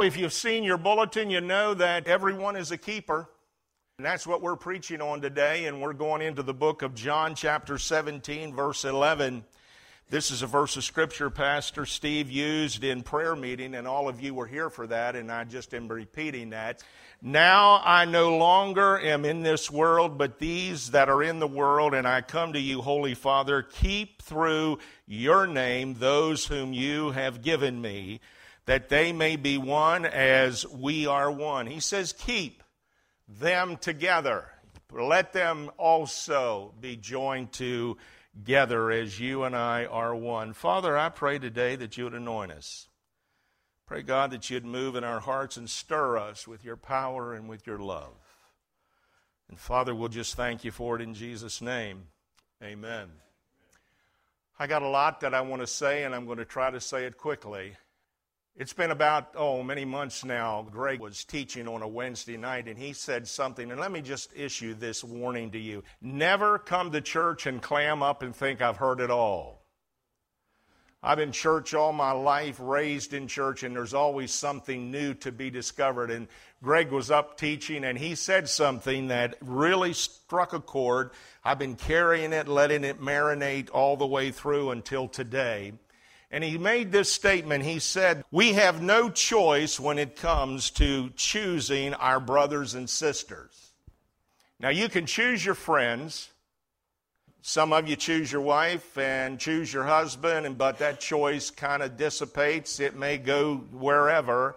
If you've seen your bulletin, you know that everyone is a keeper. And that's what we're preaching on today. And we're going into the book of John, chapter 17, verse 11. This is a verse of scripture Pastor Steve used in prayer meeting, and all of you were here for that, and I just am repeating that. Now I no longer am in this world, but these that are in the world, and I come to you, Holy Father, keep through your name those whom you have given me that they may be one as we are one. He says, Keep them together. Let them also be joined together as you and I are one. Father, I pray today that you would anoint us. Pray, God, that you'd move in our hearts and stir us with your power and with your love. And Father, we'll just thank you for it in Jesus' name. Amen. I got a lot that I want to say, and I'm going to try to say it quickly. It's been about, oh, many months now. Greg was teaching on a Wednesday night and he said something, and let me just issue this warning to you. Never come to church and clam up and think I've heard it all. I've been church all my life, raised in church, and there's always something new to be discovered. And Greg was up teaching, and he said something that really struck a chord. I've been carrying it, letting it marinate all the way through until today. And he made this statement. He said, We have no choice when it comes to choosing our brothers and sisters. Now, you can choose your friends. Some of you choose your wife and choose your husband, and, but that choice kind of dissipates. It may go wherever.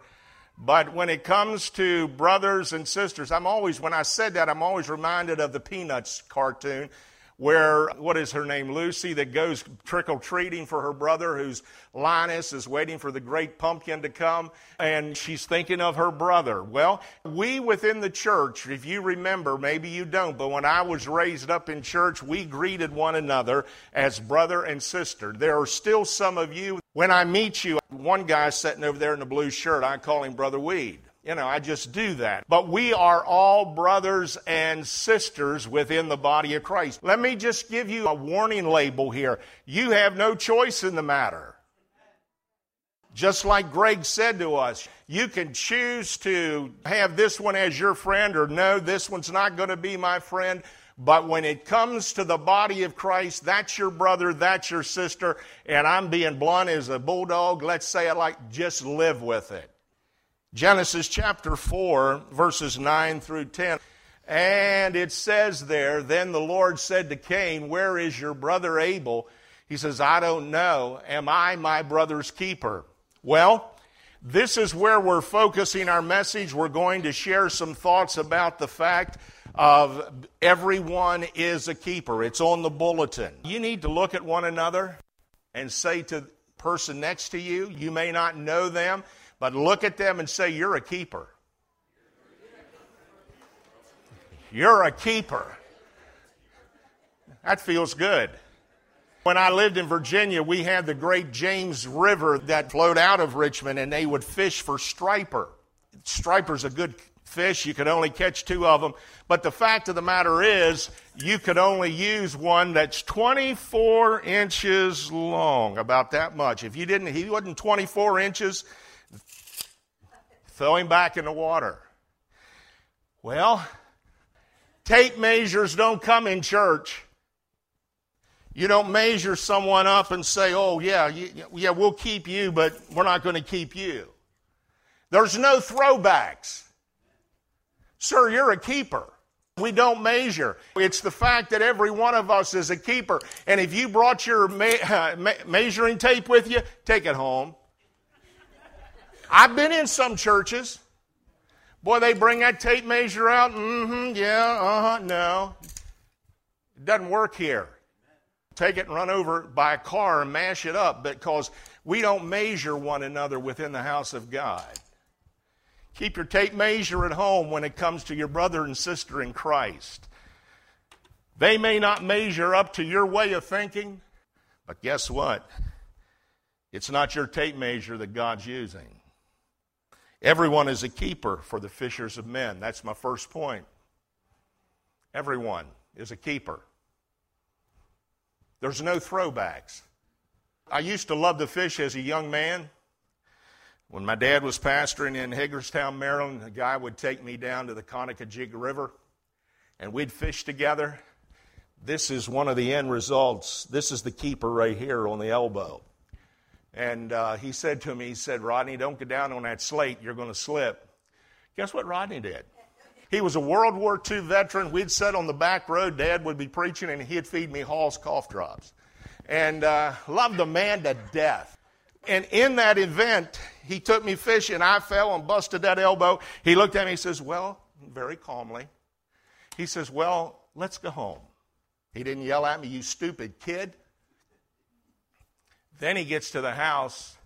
But when it comes to brothers and sisters, I'm always, when I said that, I'm always reminded of the Peanuts cartoon where, what is her name, Lucy, that goes trick or treating for her brother, who's Linus, is waiting for the great pumpkin to come, and she's thinking of her brother. Well, we within the church, if you remember, maybe you don't, but when I was raised up in church, we greeted one another as brother and sister. There are still some of you, when I meet you, one guy sitting over there in the blue shirt, I call him Brother Weed. You know, I just do that. But we are all brothers and sisters within the body of Christ. Let me just give you a warning label here. You have no choice in the matter. Just like Greg said to us, you can choose to have this one as your friend or no, this one's not going to be my friend. But when it comes to the body of Christ, that's your brother, that's your sister, and I'm being blunt as a bulldog. Let's say it like just live with it. Genesis chapter 4, verses 9 through 10. And it says there, Then the Lord said to Cain, Where is your brother Abel? He says, I don't know. Am I my brother's keeper? Well, this is where we're focusing our message. We're going to share some thoughts about the fact of everyone is a keeper. It's on the bulletin. You need to look at one another and say to the person next to you, you may not know them, but look at them and say, You're a keeper. You're a keeper. That feels good. When I lived in Virginia, we had the great James River that flowed out of Richmond, and they would fish for striper. Striper's a good fish. You could only catch two of them. But the fact of the matter is, you could only use one that's 24 inches long, about that much. If you didn't, he wasn't 24 inches, Throw him back in the water. Well, tape measures don't come in church. You don't measure someone up and say, oh, yeah, yeah, we'll keep you, but we're not going to keep you. There's no throwbacks. Sir, you're a keeper. We don't measure. It's the fact that every one of us is a keeper. And if you brought your uh, measuring tape with you, take it home. I've been in some churches. Boy, they bring that tape measure out. Mm-hmm, yeah, uh-huh, no. It doesn't work here. Take it and run over by a car and mash it up because we don't measure one another within the house of God. Keep your tape measure at home when it comes to your brother and sister in Christ. They may not measure up to your way of thinking, but guess what? It's not your tape measure that God's using. Everyone is a keeper for the fishers of men. That's my first point. Everyone is a keeper. There's no throwbacks. I used to love to fish as a young man. When my dad was pastoring in Hagerstown, Maryland, a guy would take me down to the Conococheague River and we'd fish together. This is one of the end results. This is the keeper right here on the elbow. And uh, he said to me, he said, Rodney, don't get down on that slate. You're going to slip. Guess what Rodney did? He was a World War II veteran. We'd sit on the back road. Dad would be preaching, and he'd feed me Hall's cough drops. And uh, loved the man to death. And in that event, he took me fishing. I fell and busted that elbow. He looked at me. He says, "Well," very calmly. He says, "Well, let's go home." He didn't yell at me, "You stupid kid." Then he gets to the house.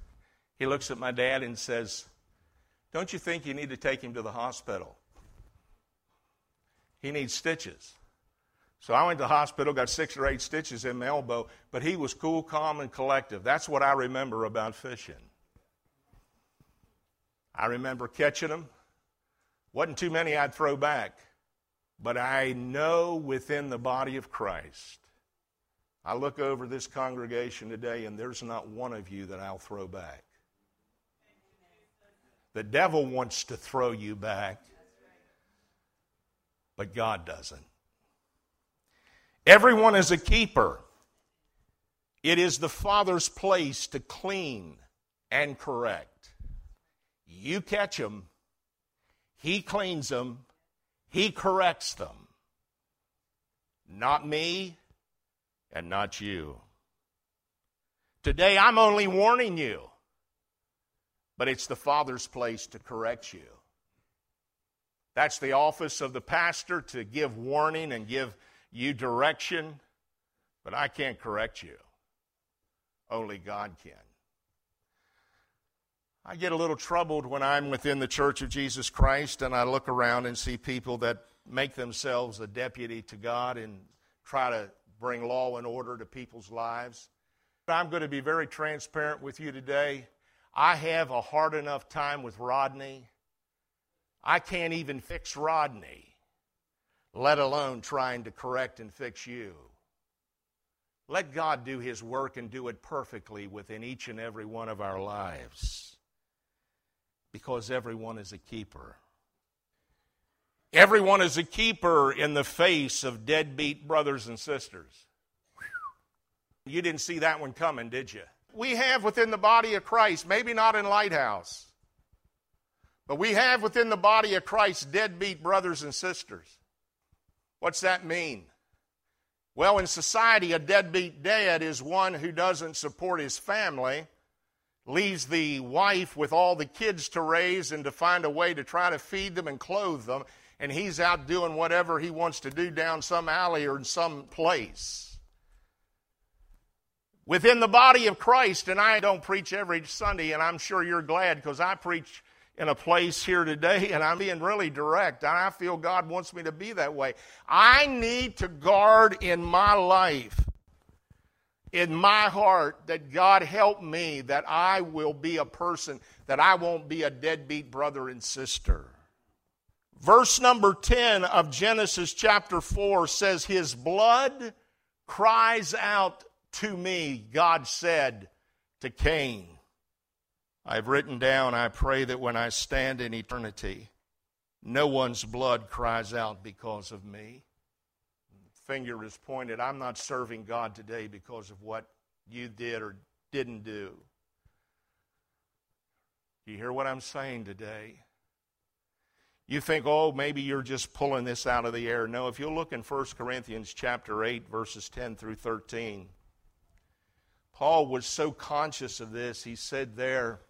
He looks at my dad and says, Don't you think you need to take him to the hospital? He needs stitches. So I went to the hospital, got six or eight stitches in my elbow, but he was cool, calm, and collective. That's what I remember about fishing. I remember catching them. Wasn't too many I'd throw back. But I know within the body of Christ, I look over this congregation today and there's not one of you that I'll throw back. The devil wants to throw you back, but God doesn't. Everyone is a keeper. It is the Father's place to clean and correct. You catch them, He cleans them, He corrects them. Not me and not you. Today, I'm only warning you, but it's the Father's place to correct you. That's the office of the pastor to give warning and give you direction, but I can't correct you. Only God can. I get a little troubled when I'm within the Church of Jesus Christ and I look around and see people that make themselves a deputy to God and try to bring law and order to people's lives. I'm going to be very transparent with you today. I have a hard enough time with Rodney. I can't even fix Rodney let alone trying to correct and fix you. Let God do His work and do it perfectly within each and every one of our lives because everyone is a keeper. Everyone is a keeper in the face of deadbeat brothers and sisters. You didn't see that one coming, did you? We have within the body of Christ, maybe not in Lighthouse, but we have within the body of Christ deadbeat brothers and sisters. What's that mean? Well, in society, a deadbeat dad is one who doesn't support his family, leaves the wife with all the kids to raise and to find a way to try to feed them and clothe them, and he's out doing whatever he wants to do down some alley or in some place. Within the body of Christ, and I don't preach every Sunday, and I'm sure you're glad because I preach in a place here today, and I'm being really direct, and I feel God wants me to be that way. I need to guard in my life, in my heart, that God help me that I will be a person, that I won't be a deadbeat brother and sister. Verse number 10 of Genesis chapter 4 says, His blood cries out to me, God said to Cain. I've written down, I pray that when I stand in eternity, no one's blood cries out because of me. Finger is pointed. I'm not serving God today because of what you did or didn't do. You hear what I'm saying today? You think, oh, maybe you're just pulling this out of the air. No, if you look in 1 Corinthians chapter 8, verses 10 through 13, Paul was so conscious of this, he said there,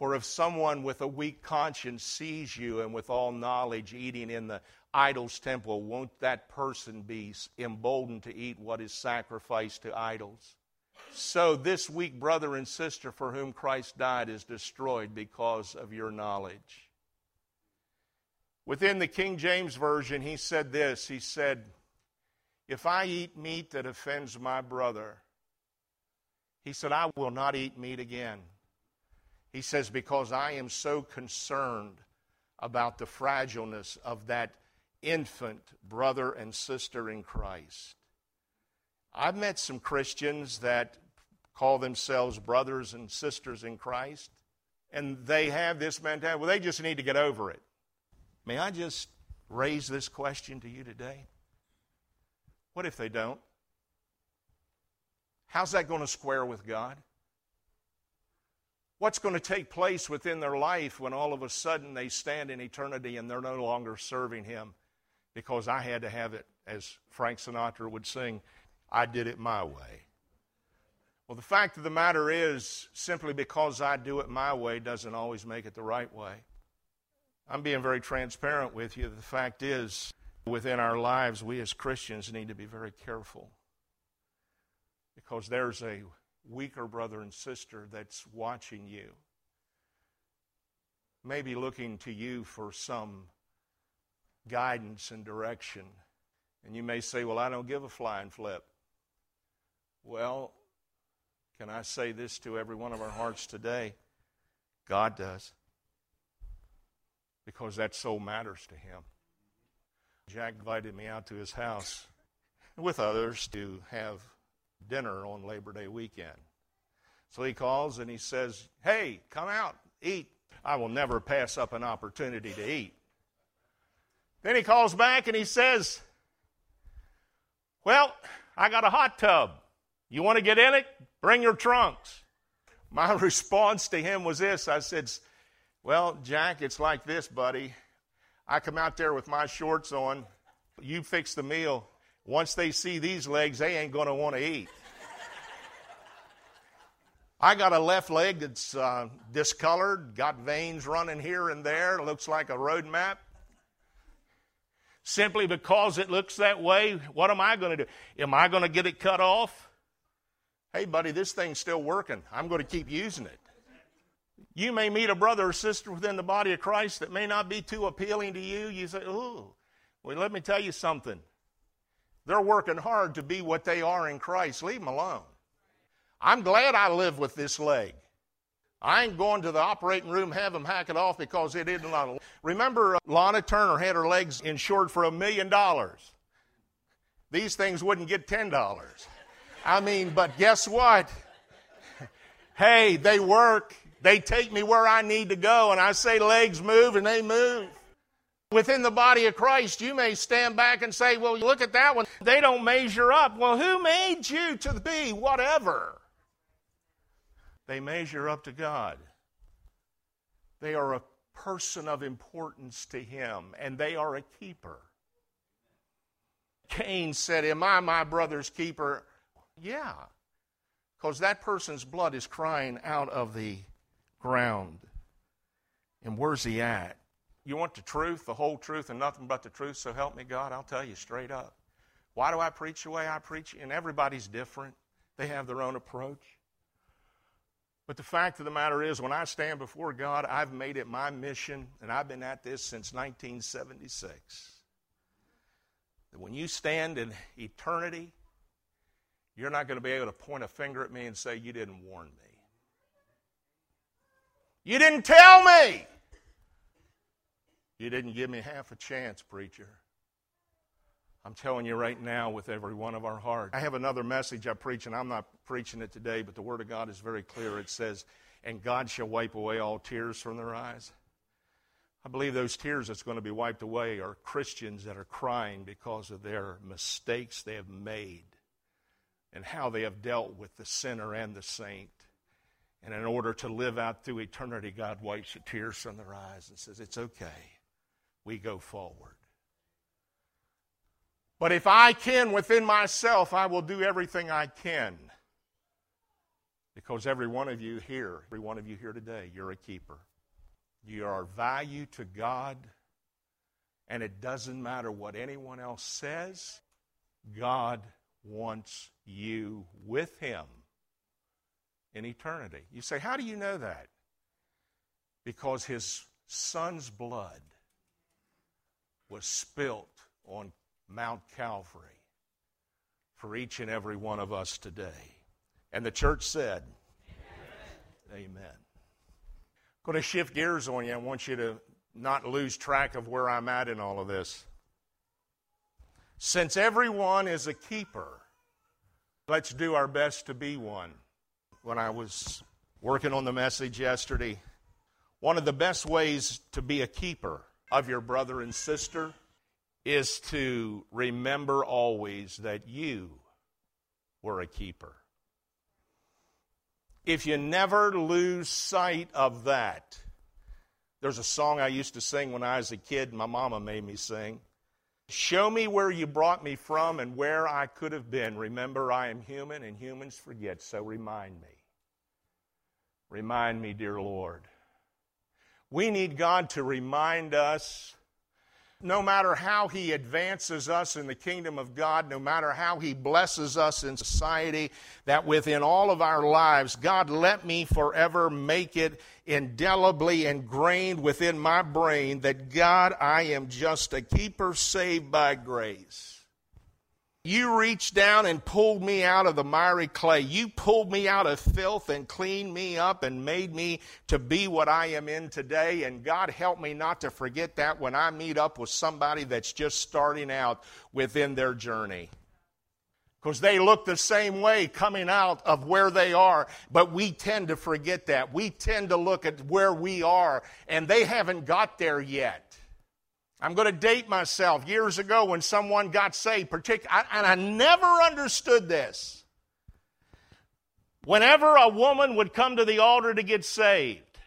for if someone with a weak conscience sees you and with all knowledge eating in the idol's temple, won't that person be emboldened to eat what is sacrificed to idols? So, this weak brother and sister for whom Christ died is destroyed because of your knowledge. Within the King James Version, he said this He said, If I eat meat that offends my brother, he said, I will not eat meat again. He says, Because I am so concerned about the fragileness of that infant brother and sister in Christ. I've met some Christians that call themselves brothers and sisters in Christ, and they have this mentality, well, they just need to get over it. May I just raise this question to you today? What if they don't? How's that going to square with God? What's going to take place within their life when all of a sudden they stand in eternity and they're no longer serving Him because I had to have it, as Frank Sinatra would sing, I did it my way. Well, the fact of the matter is, simply because I do it my way doesn't always make it the right way. I'm being very transparent with you. The fact is, within our lives, we as Christians need to be very careful because there's a weaker brother and sister that's watching you, maybe looking to you for some guidance and direction. And you may say, Well, I don't give a flying flip. Well, can I say this to every one of our hearts today? God does. Because that soul matters to Him. Jack invited me out to his house with others to have dinner on Labor Day weekend. So he calls and he says, Hey, come out, eat. I will never pass up an opportunity to eat. Then he calls back and he says, Well, I got a hot tub. You want to get in it? Bring your trunks. My response to him was this I said, Well, Jack, it's like this, buddy. I come out there with my shorts on. You fix the meal. Once they see these legs, they ain't going to want to eat. I got a left leg that's uh, discolored, got veins running here and there, looks like a road map. Simply because it looks that way, what am I going to do? Am I going to get it cut off? Hey, buddy, this thing's still working. I'm going to keep using it. You may meet a brother or sister within the body of Christ that may not be too appealing to you. You say, oh, well, let me tell you something. They're working hard to be what they are in Christ. Leave them alone. I'm glad I live with this leg. I ain't going to the operating room have them hack it off because it isn't Lana. Remember, uh, Lana Turner had her legs insured for a million dollars. These things wouldn't get ten dollars. I mean, but guess what? Hey, they work. They take me where I need to go, and I say legs move, and they move. Within the body of Christ, you may stand back and say, Well, look at that one. They don't measure up. Well, who made you to be whatever? They measure up to God. They are a person of importance to Him, and they are a keeper. Cain said, Am I my brother's keeper? Yeah, because that person's blood is crying out of the ground. And where's he at? You want the truth, the whole truth, and nothing but the truth, so help me God? I'll tell you straight up. Why do I preach the way I preach? And everybody's different, they have their own approach. But the fact of the matter is, when I stand before God, I've made it my mission, and I've been at this since 1976. That when you stand in eternity, you're not going to be able to point a finger at me and say, You didn't warn me. You didn't tell me. You didn't give me half a chance, preacher. I'm telling you right now with every one of our hearts. I have another message I preach, and I'm not preaching it today, but the Word of God is very clear. It says, And God shall wipe away all tears from their eyes. I believe those tears that's going to be wiped away are Christians that are crying because of their mistakes they have made and how they have dealt with the sinner and the saint. And in order to live out through eternity, God wipes the tears from their eyes and says, It's okay. We go forward. But if I can within myself, I will do everything I can. Because every one of you here, every one of you here today, you're a keeper. You are value to God, and it doesn't matter what anyone else says, God wants you with Him in eternity. You say, How do you know that? Because His Son's blood was spilt on Mount Calvary for each and every one of us today. And the church said, Amen. Amen. I'm going to shift gears on you. I want you to not lose track of where I'm at in all of this. Since everyone is a keeper, let's do our best to be one. When I was working on the message yesterday, One of the best ways to be a keeper of your brother and sister is to remember always that you were a keeper. If you never lose sight of that, there's a song I used to sing when I was a kid, my mama made me sing. Show me where you brought me from and where I could have been. Remember, I am human and humans forget, so remind me. Remind me, dear Lord. We need God to remind us no matter how He advances us in the kingdom of God, no matter how He blesses us in society, that within all of our lives, God, let me forever make it indelibly ingrained within my brain that God, I am just a keeper saved by grace. You reached down and pulled me out of the miry clay. You pulled me out of filth and cleaned me up and made me to be what I am in today. And God help me not to forget that when I meet up with somebody that's just starting out within their journey. Because they look the same way coming out of where they are, but we tend to forget that. We tend to look at where we are, and they haven't got there yet. I'm going to date myself. Years ago, when someone got saved, partic- I, and I never understood this. Whenever a woman would come to the altar to get saved,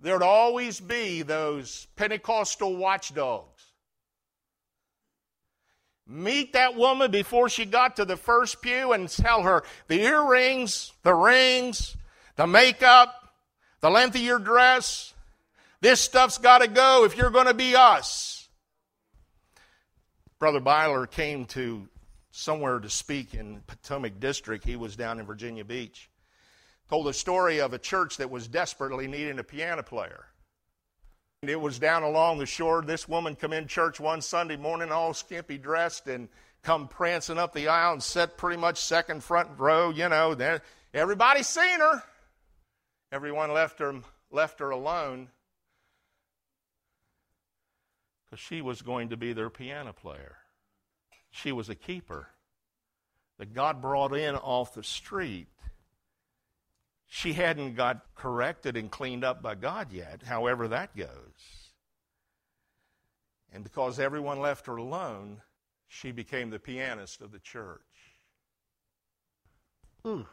there'd always be those Pentecostal watchdogs. Meet that woman before she got to the first pew and tell her the earrings, the rings, the makeup, the length of your dress, this stuff's got to go if you're going to be us. Brother Byler came to somewhere to speak in Potomac District. He was down in Virginia Beach. Told a story of a church that was desperately needing a piano player. And it was down along the shore. This woman come in church one Sunday morning all skimpy dressed and come prancing up the aisle and sat pretty much second front row, you know. Everybody seen her. Everyone left her left her alone because she was going to be their piano player. She was a keeper that God brought in off the street. She hadn't got corrected and cleaned up by God yet, however that goes. And because everyone left her alone, she became the pianist of the church. Ooh,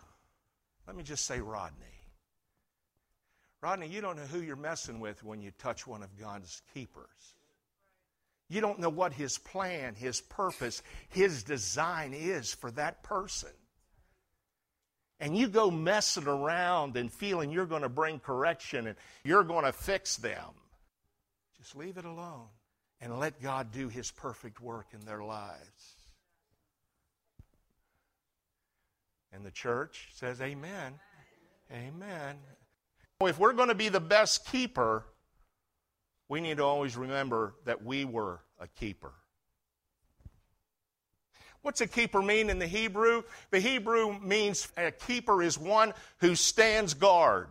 let me just say, Rodney. Rodney, you don't know who you're messing with when you touch one of God's keepers. You don't know what his plan, his purpose, his design is for that person. And you go messing around and feeling you're going to bring correction and you're going to fix them. Just leave it alone and let God do his perfect work in their lives. And the church says, Amen. Amen. If we're going to be the best keeper, we need to always remember that we were a keeper. What's a keeper mean in the Hebrew? The Hebrew means a keeper is one who stands guard.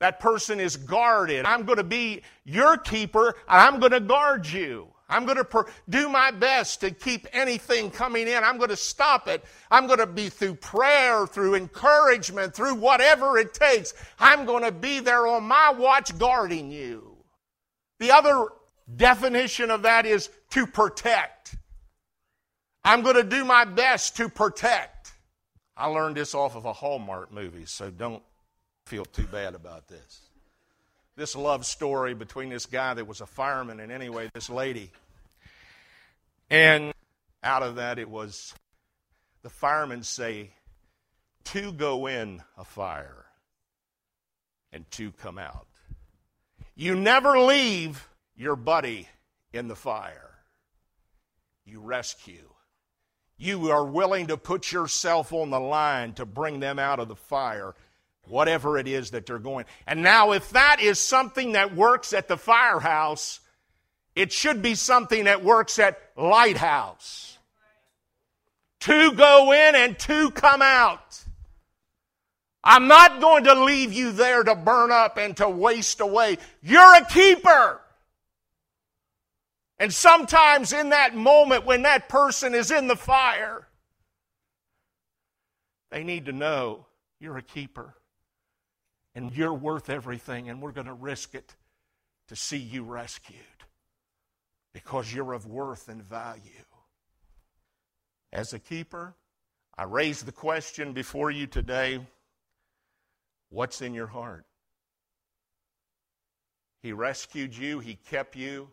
That person is guarded. I'm going to be your keeper, I'm going to guard you. I'm going to do my best to keep anything coming in. I'm going to stop it. I'm going to be through prayer, through encouragement, through whatever it takes. I'm going to be there on my watch guarding you. The other definition of that is to protect. I'm going to do my best to protect. I learned this off of a Hallmark movie, so don't feel too bad about this. This love story between this guy that was a fireman and anyway, this lady. And out of that, it was the firemen say, two go in a fire and two come out. You never leave your buddy in the fire. You rescue. You are willing to put yourself on the line to bring them out of the fire, whatever it is that they're going. And now, if that is something that works at the firehouse, it should be something that works at Lighthouse. Two go in and two come out. I'm not going to leave you there to burn up and to waste away. You're a keeper. And sometimes in that moment when that person is in the fire, they need to know you're a keeper. And you're worth everything, and we're going to risk it to see you rescued because you're of worth and value. As a keeper, I raise the question before you today what's in your heart? He rescued you, He kept you.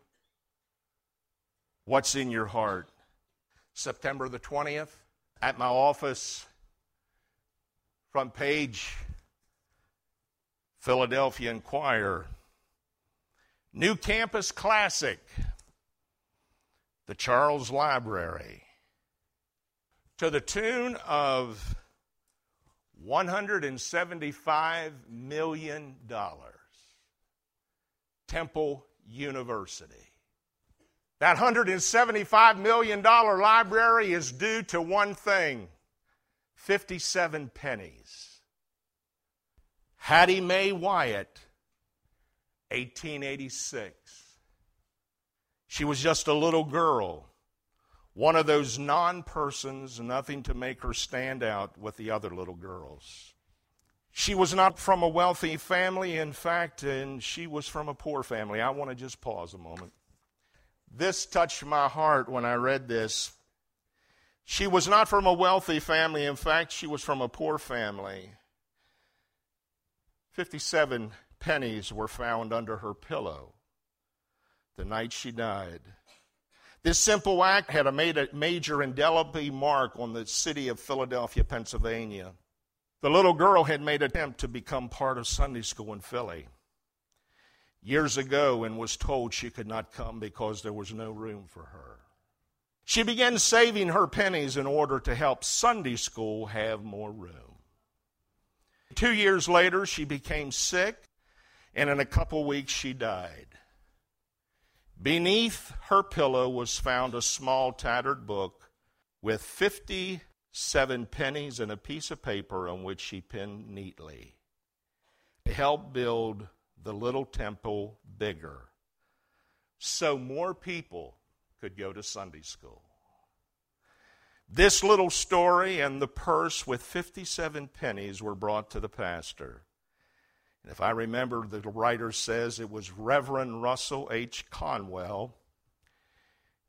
What's in your heart? September the 20th, at my office, front page, Philadelphia Inquirer. New Campus Classic, the Charles Library, to the tune of $175 million. Temple University. That $175 million library is due to one thing 57 pennies. Hattie May Wiatt, 1886. She was just a little girl, one of those non persons, nothing to make her stand out with the other little girls. She was not from a wealthy family, in fact, and she was from a poor family. I want to just pause a moment. This touched my heart when I read this. She was not from a wealthy family. In fact, she was from a poor family. 57 pennies were found under her pillow the night she died. This simple act had a major indelible mark on the city of Philadelphia, Pennsylvania. The little girl had made an attempt to become part of Sunday school in Philly years ago and was told she could not come because there was no room for her. She began saving her pennies in order to help Sunday school have more room. Two years later, she became sick, and in a couple weeks, she died. Beneath her pillow was found a small, tattered book with 57 pennies and a piece of paper on which she pinned neatly to help build the little temple bigger so more people could go to Sunday school. This little story and the purse with 57 pennies were brought to the pastor. And if I remember, the writer says it was Reverend Russell H. Conwell.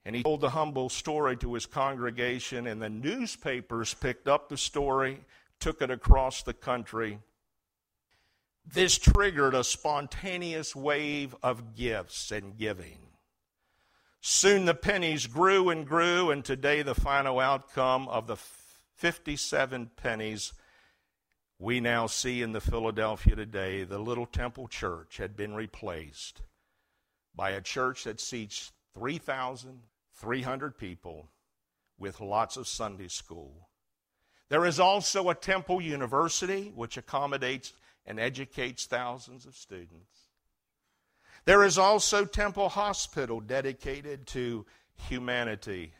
And he told the humble story to his congregation, and the newspapers picked up the story, took it across the country, this triggered a spontaneous wave of gifts and giving. Soon the pennies grew and grew, and today the final outcome of the 57 pennies we now see in the Philadelphia today, the little temple church had been replaced by a church that seats 3,300 people with lots of Sunday school. There is also a temple university which accommodates and educates thousands of students. There is also Temple Hospital dedicated to humanity.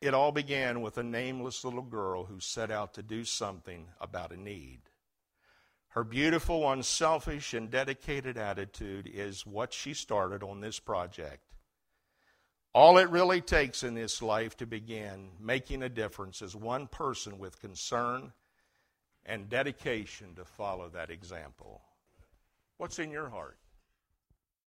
It all began with a nameless little girl who set out to do something about a need. Her beautiful, unselfish, and dedicated attitude is what she started on this project. All it really takes in this life to begin making a difference is one person with concern and dedication to follow that example. What's in your heart?